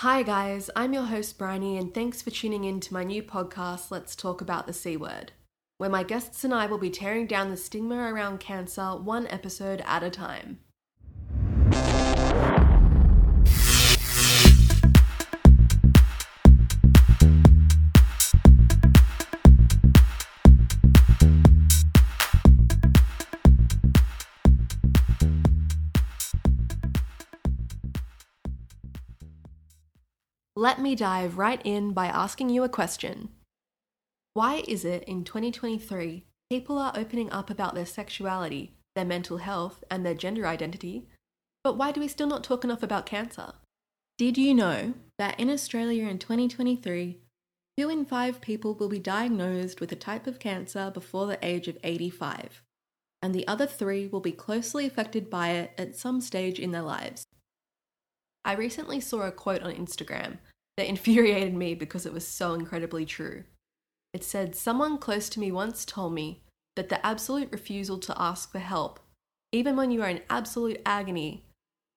Hi, guys, I'm your host, Briony, and thanks for tuning in to my new podcast, Let's Talk About the C Word, where my guests and I will be tearing down the stigma around cancer one episode at a time. Let me dive right in by asking you a question. Why is it in 2023 people are opening up about their sexuality, their mental health, and their gender identity, but why do we still not talk enough about cancer? Did you know that in Australia in 2023, two in five people will be diagnosed with a type of cancer before the age of 85, and the other three will be closely affected by it at some stage in their lives? I recently saw a quote on Instagram that infuriated me because it was so incredibly true. It said, Someone close to me once told me that the absolute refusal to ask for help, even when you are in absolute agony,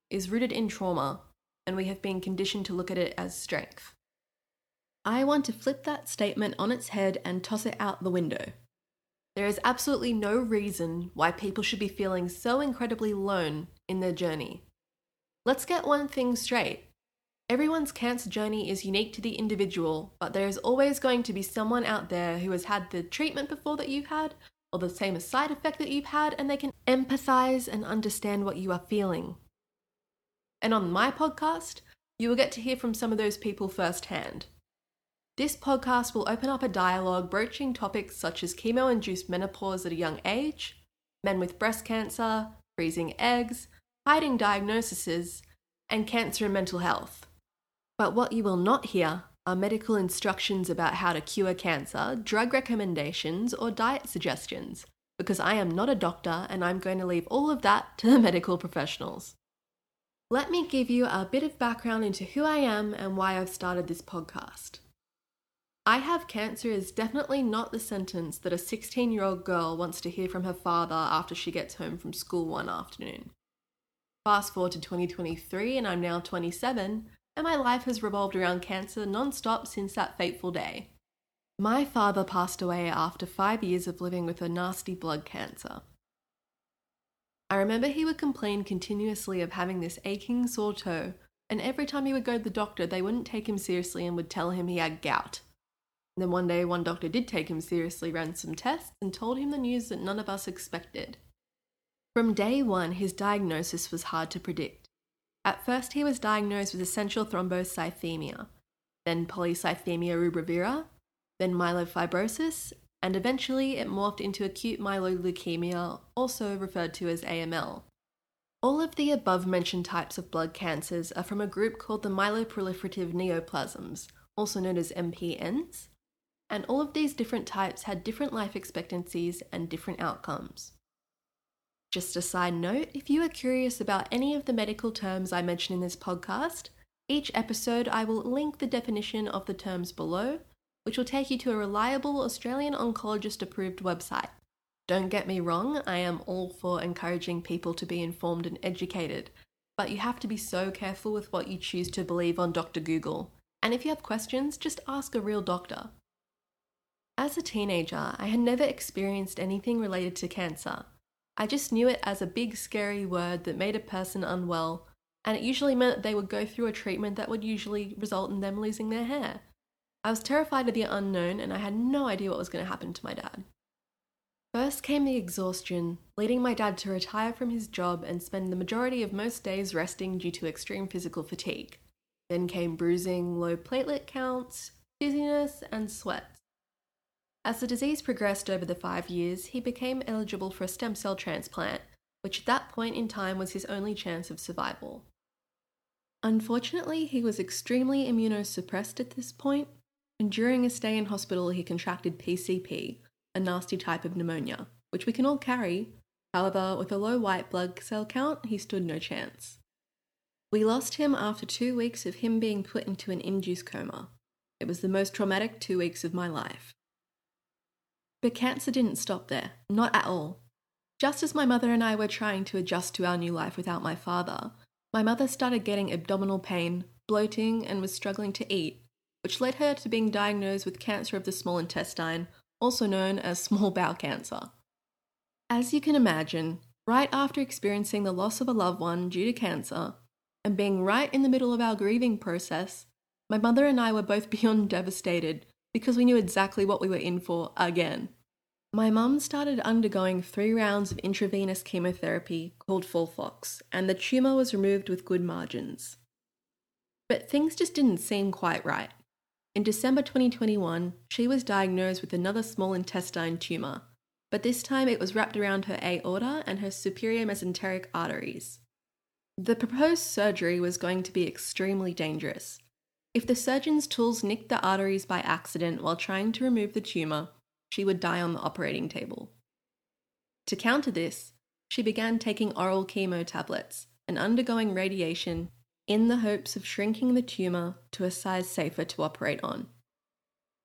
is rooted in trauma, and we have been conditioned to look at it as strength. I want to flip that statement on its head and toss it out the window. There is absolutely no reason why people should be feeling so incredibly alone in their journey. Let's get one thing straight. Everyone's cancer journey is unique to the individual, but there is always going to be someone out there who has had the treatment before that you've had, or the same side effect that you've had, and they can empathize and understand what you are feeling. And on my podcast, you will get to hear from some of those people firsthand. This podcast will open up a dialogue broaching topics such as chemo induced menopause at a young age, men with breast cancer, freezing eggs, hiding diagnoses, and cancer and mental health. But what you will not hear are medical instructions about how to cure cancer, drug recommendations, or diet suggestions, because I am not a doctor and I'm going to leave all of that to the medical professionals. Let me give you a bit of background into who I am and why I've started this podcast. I have cancer is definitely not the sentence that a 16 year old girl wants to hear from her father after she gets home from school one afternoon. Fast forward to 2023, and I'm now 27, and my life has revolved around cancer non-stop since that fateful day. My father passed away after five years of living with a nasty blood cancer. I remember he would complain continuously of having this aching sore toe, and every time he would go to the doctor, they wouldn't take him seriously and would tell him he had gout. Then one day, one doctor did take him seriously, ran some tests, and told him the news that none of us expected. From day one, his diagnosis was hard to predict. At first, he was diagnosed with essential thrombocythemia, then polycythemia rubra then myelofibrosis, and eventually it morphed into acute myeloid leukemia, also referred to as AML. All of the above mentioned types of blood cancers are from a group called the myeloproliferative neoplasms, also known as MPNs, and all of these different types had different life expectancies and different outcomes. Just a side note if you are curious about any of the medical terms I mention in this podcast, each episode I will link the definition of the terms below, which will take you to a reliable Australian oncologist approved website. Don't get me wrong, I am all for encouraging people to be informed and educated, but you have to be so careful with what you choose to believe on Dr. Google. And if you have questions, just ask a real doctor. As a teenager, I had never experienced anything related to cancer, I just knew it as a big scary word that made a person unwell, and it usually meant they would go through a treatment that would usually result in them losing their hair. I was terrified of the unknown and I had no idea what was going to happen to my dad. First came the exhaustion, leading my dad to retire from his job and spend the majority of most days resting due to extreme physical fatigue. Then came bruising, low platelet counts, dizziness, and sweat. As the disease progressed over the five years, he became eligible for a stem cell transplant, which at that point in time was his only chance of survival. Unfortunately, he was extremely immunosuppressed at this point, and during a stay in hospital, he contracted PCP, a nasty type of pneumonia, which we can all carry. However, with a low white blood cell count, he stood no chance. We lost him after two weeks of him being put into an induced coma. It was the most traumatic two weeks of my life. But cancer didn't stop there, not at all. Just as my mother and I were trying to adjust to our new life without my father, my mother started getting abdominal pain, bloating, and was struggling to eat, which led her to being diagnosed with cancer of the small intestine, also known as small bowel cancer. As you can imagine, right after experiencing the loss of a loved one due to cancer, and being right in the middle of our grieving process, my mother and I were both beyond devastated because we knew exactly what we were in for again. My mum started undergoing three rounds of intravenous chemotherapy called Folfox, and the tumour was removed with good margins. But things just didn't seem quite right. In December 2021, she was diagnosed with another small intestine tumour, but this time it was wrapped around her aorta and her superior mesenteric arteries. The proposed surgery was going to be extremely dangerous. If the surgeon's tools nicked the arteries by accident while trying to remove the tumour, she would die on the operating table. To counter this, she began taking oral chemo tablets and undergoing radiation in the hopes of shrinking the tumour to a size safer to operate on.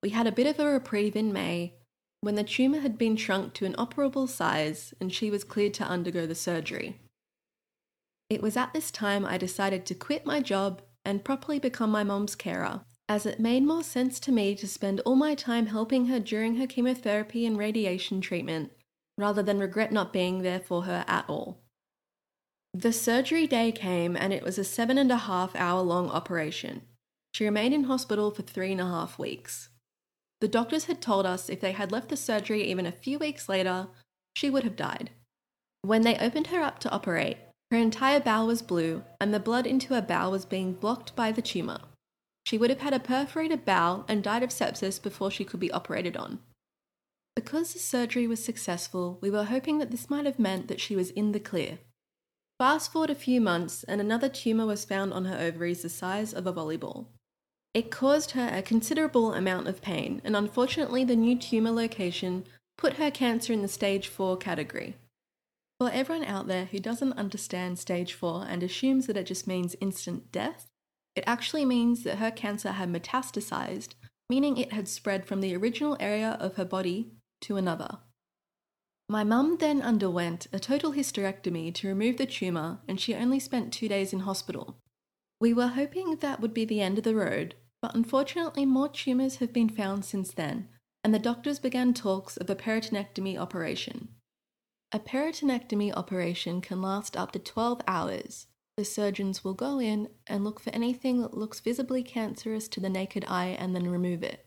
We had a bit of a reprieve in May when the tumour had been shrunk to an operable size and she was cleared to undergo the surgery. It was at this time I decided to quit my job and properly become my mom's carer, as it made more sense to me to spend all my time helping her during her chemotherapy and radiation treatment rather than regret not being there for her at all. The surgery day came and it was a seven and a half hour long operation. She remained in hospital for three and a half weeks. The doctors had told us if they had left the surgery even a few weeks later, she would have died. When they opened her up to operate, her entire bowel was blue and the blood into her bowel was being blocked by the tumour. She would have had a perforated bowel and died of sepsis before she could be operated on. Because the surgery was successful, we were hoping that this might have meant that she was in the clear. Fast forward a few months, and another tumour was found on her ovaries the size of a volleyball. It caused her a considerable amount of pain, and unfortunately, the new tumour location put her cancer in the stage 4 category. For everyone out there who doesn't understand stage 4 and assumes that it just means instant death, it actually means that her cancer had metastasized, meaning it had spread from the original area of her body to another. My mum then underwent a total hysterectomy to remove the tumour, and she only spent two days in hospital. We were hoping that would be the end of the road, but unfortunately, more tumours have been found since then, and the doctors began talks of a peritonectomy operation. A peritonectomy operation can last up to 12 hours. The surgeons will go in and look for anything that looks visibly cancerous to the naked eye and then remove it.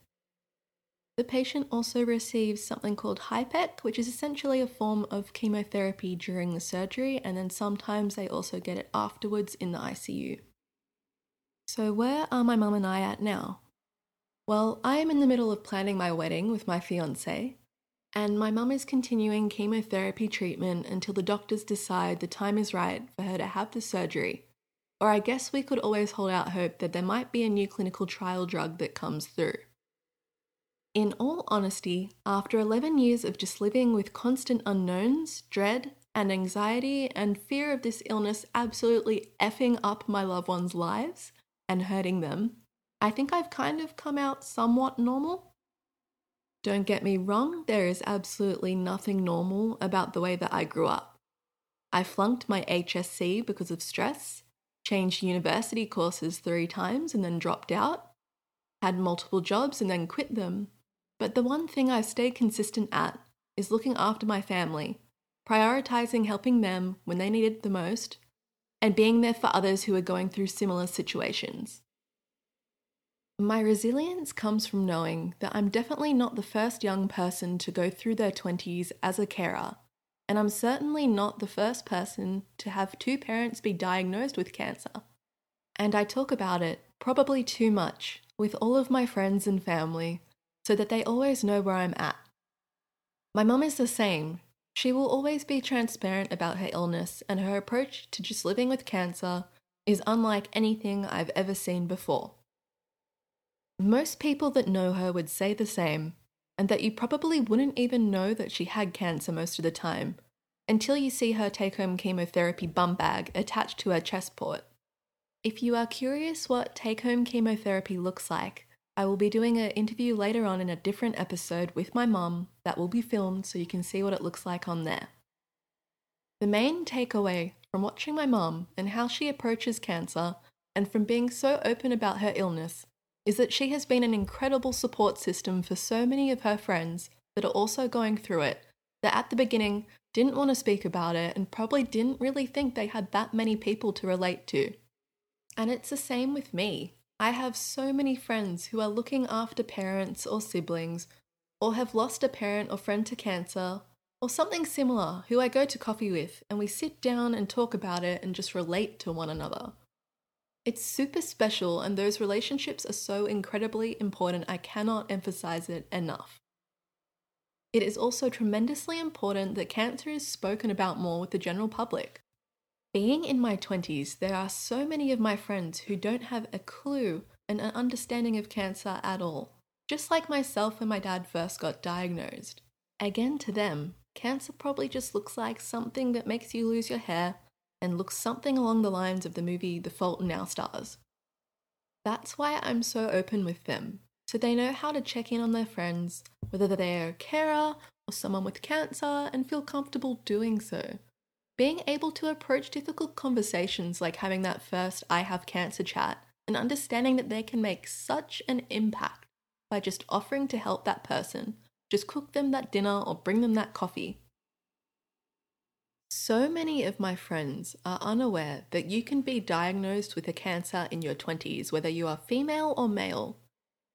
The patient also receives something called HIPEC, which is essentially a form of chemotherapy during the surgery, and then sometimes they also get it afterwards in the ICU. So, where are my mum and I at now? Well, I am in the middle of planning my wedding with my fiance, and my mum is continuing chemotherapy treatment until the doctors decide the time is right for her to have the surgery. Or I guess we could always hold out hope that there might be a new clinical trial drug that comes through. In all honesty, after 11 years of just living with constant unknowns, dread, and anxiety, and fear of this illness absolutely effing up my loved ones' lives and hurting them, I think I've kind of come out somewhat normal. Don't get me wrong, there is absolutely nothing normal about the way that I grew up. I flunked my HSC because of stress, changed university courses three times and then dropped out, had multiple jobs and then quit them, but the one thing I've stayed consistent at is looking after my family, prioritizing helping them when they need it the most, and being there for others who are going through similar situations. My resilience comes from knowing that I'm definitely not the first young person to go through their 20s as a carer, and I'm certainly not the first person to have two parents be diagnosed with cancer. And I talk about it, probably too much, with all of my friends and family so that they always know where I'm at. My mum is the same. She will always be transparent about her illness, and her approach to just living with cancer is unlike anything I've ever seen before. Most people that know her would say the same, and that you probably wouldn't even know that she had cancer most of the time until you see her take home chemotherapy bum bag attached to her chest port. If you are curious what take home chemotherapy looks like, I will be doing an interview later on in a different episode with my mum that will be filmed so you can see what it looks like on there. The main takeaway from watching my mum and how she approaches cancer and from being so open about her illness is that she has been an incredible support system for so many of her friends that are also going through it that at the beginning didn't want to speak about it and probably didn't really think they had that many people to relate to. And it's the same with me. I have so many friends who are looking after parents or siblings, or have lost a parent or friend to cancer, or something similar, who I go to coffee with, and we sit down and talk about it and just relate to one another. It's super special, and those relationships are so incredibly important, I cannot emphasize it enough. It is also tremendously important that cancer is spoken about more with the general public. Being in my 20s, there are so many of my friends who don't have a clue and an understanding of cancer at all, just like myself when my dad first got diagnosed. Again, to them, cancer probably just looks like something that makes you lose your hair and looks something along the lines of the movie The Fault in Our Stars. That's why I'm so open with them, so they know how to check in on their friends, whether they're a carer or someone with cancer, and feel comfortable doing so. Being able to approach difficult conversations like having that first I have cancer chat and understanding that they can make such an impact by just offering to help that person, just cook them that dinner or bring them that coffee, so many of my friends are unaware that you can be diagnosed with a cancer in your 20s, whether you are female or male.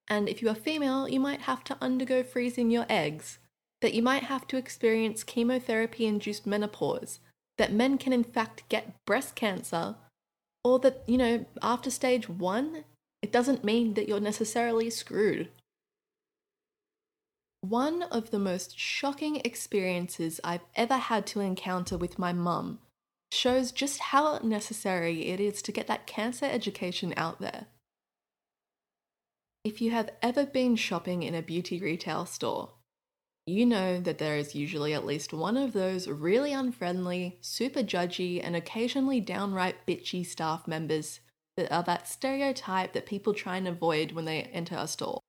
And if you are female, you might have to undergo freezing your eggs, that you might have to experience chemotherapy induced menopause, that men can in fact get breast cancer, or that, you know, after stage one, it doesn't mean that you're necessarily screwed. One of the most shocking experiences I've ever had to encounter with my mum shows just how necessary it is to get that cancer education out there. If you have ever been shopping in a beauty retail store, you know that there is usually at least one of those really unfriendly, super judgy, and occasionally downright bitchy staff members that are that stereotype that people try and avoid when they enter a store.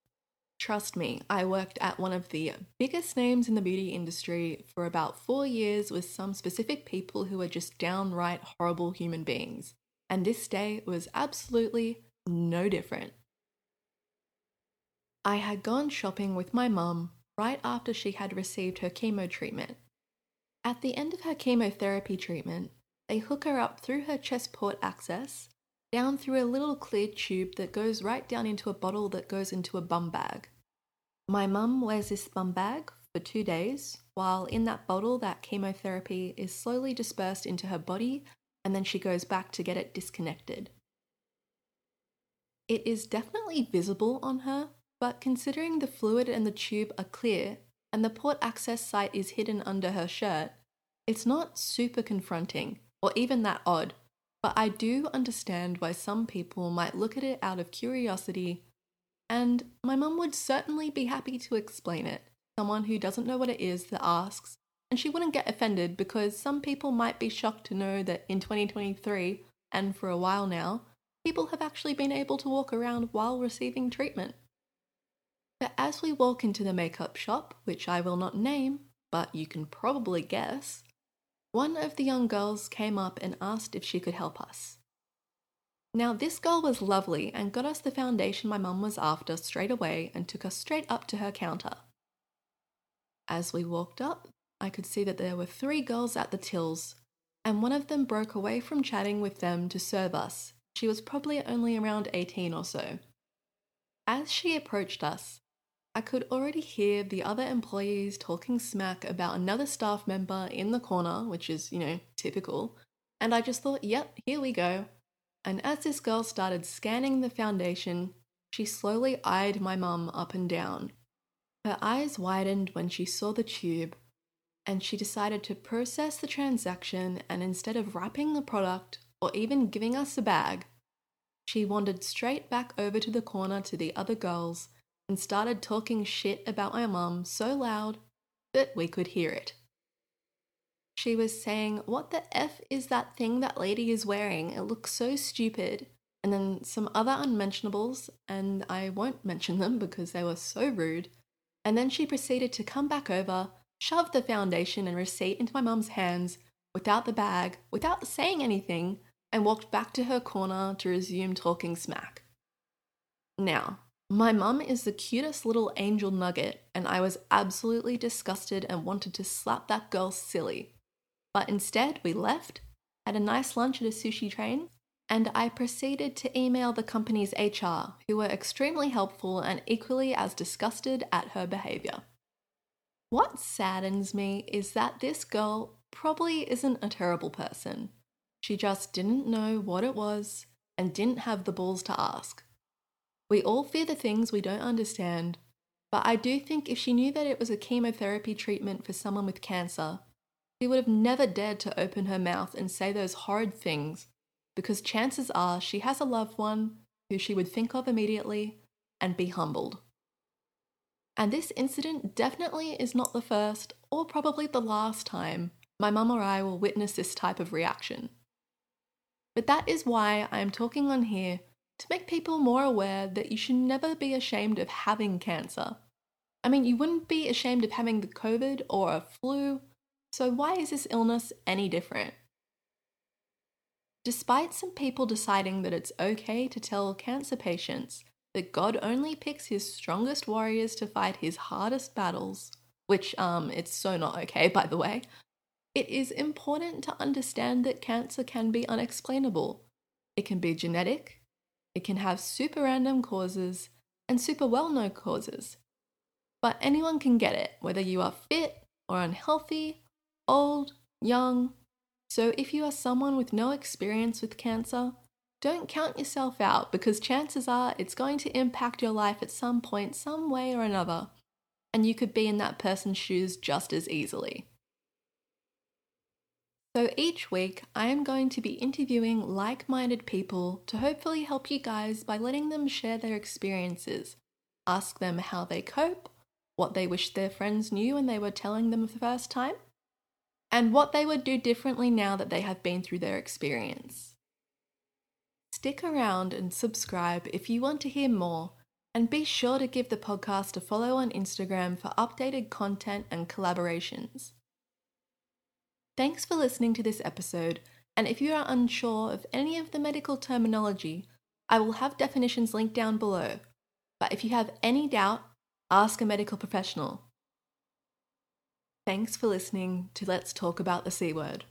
Trust me, I worked at one of the biggest names in the beauty industry for about four years with some specific people who were just downright horrible human beings. And this day was absolutely no different. I had gone shopping with my mum right after she had received her chemo treatment. At the end of her chemotherapy treatment, they hook her up through her chest port access down through a little clear tube that goes right down into a bottle that goes into a bum bag. My mum wears this bum bag for two days, while in that bottle, that chemotherapy is slowly dispersed into her body, and then she goes back to get it disconnected. It is definitely visible on her, but considering the fluid and the tube are clear and the port access site is hidden under her shirt, it's not super confronting or even that odd but I do understand why some people might look at it out of curiosity, and my mum would certainly be happy to explain it. Someone who doesn't know what it is that asks, and she wouldn't get offended because some people might be shocked to know that in 2023, and for a while now, people have actually been able to walk around while receiving treatment. But as we walk into the makeup shop, which I will not name, but you can probably guess, one of the young girls came up and asked if she could help us. Now, this girl was lovely and got us the foundation my mum was after straight away and took us straight up to her counter. As we walked up, I could see that there were three girls at the tills, and one of them broke away from chatting with them to serve us. She was probably only around 18 or so. As she approached us, I could already hear the other employees talking smack about another staff member in the corner, which is, you know, typical. And I just thought, yep, here we go. And as this girl started scanning the foundation, she slowly eyed my mum up and down. Her eyes widened when she saw the tube, and she decided to process the transaction. And instead of wrapping the product or even giving us a bag, she wandered straight back over to the corner to the other girls and started talking shit about my mum so loud that we could hear it. She was saying, What the F is that thing that lady is wearing? It looks so stupid. And then some other unmentionables, and I won't mention them because they were so rude. And then she proceeded to come back over, shove the foundation and receipt into my mum's hands without the bag, without saying anything, and walked back to her corner to resume talking smack. Now, my mum is the cutest little angel nugget, and I was absolutely disgusted and wanted to slap that girl silly. But instead, we left, had a nice lunch at a sushi train, and I proceeded to email the company's HR, who were extremely helpful and equally as disgusted at her behaviour. What saddens me is that this girl probably isn't a terrible person. She just didn't know what it was and didn't have the balls to ask. We all fear the things we don't understand, but I do think if she knew that it was a chemotherapy treatment for someone with cancer, she would have never dared to open her mouth and say those horrid things because chances are she has a loved one who she would think of immediately and be humbled. And this incident definitely is not the first or probably the last time my mum or I will witness this type of reaction. But that is why I am talking on here to make people more aware that you should never be ashamed of having cancer. I mean, you wouldn't be ashamed of having the COVID or a flu, so why is this illness any different? Despite some people deciding that it's okay to tell cancer patients that God only picks his strongest warriors to fight his hardest battles, which um it's so not okay by the way, it is important to understand that cancer can be unexplainable. It can be genetic, it can have super random causes and super well known causes. But anyone can get it, whether you are fit or unhealthy, old, young. So if you are someone with no experience with cancer, don't count yourself out because chances are it's going to impact your life at some point, some way or another, and you could be in that person's shoes just as easily. So each week, I am going to be interviewing like minded people to hopefully help you guys by letting them share their experiences, ask them how they cope, what they wish their friends knew when they were telling them for the first time, and what they would do differently now that they have been through their experience. Stick around and subscribe if you want to hear more, and be sure to give the podcast a follow on Instagram for updated content and collaborations. Thanks for listening to this episode, and if you are unsure of any of the medical terminology, I will have definitions linked down below. But if you have any doubt, ask a medical professional. Thanks for listening to Let's Talk About the C Word.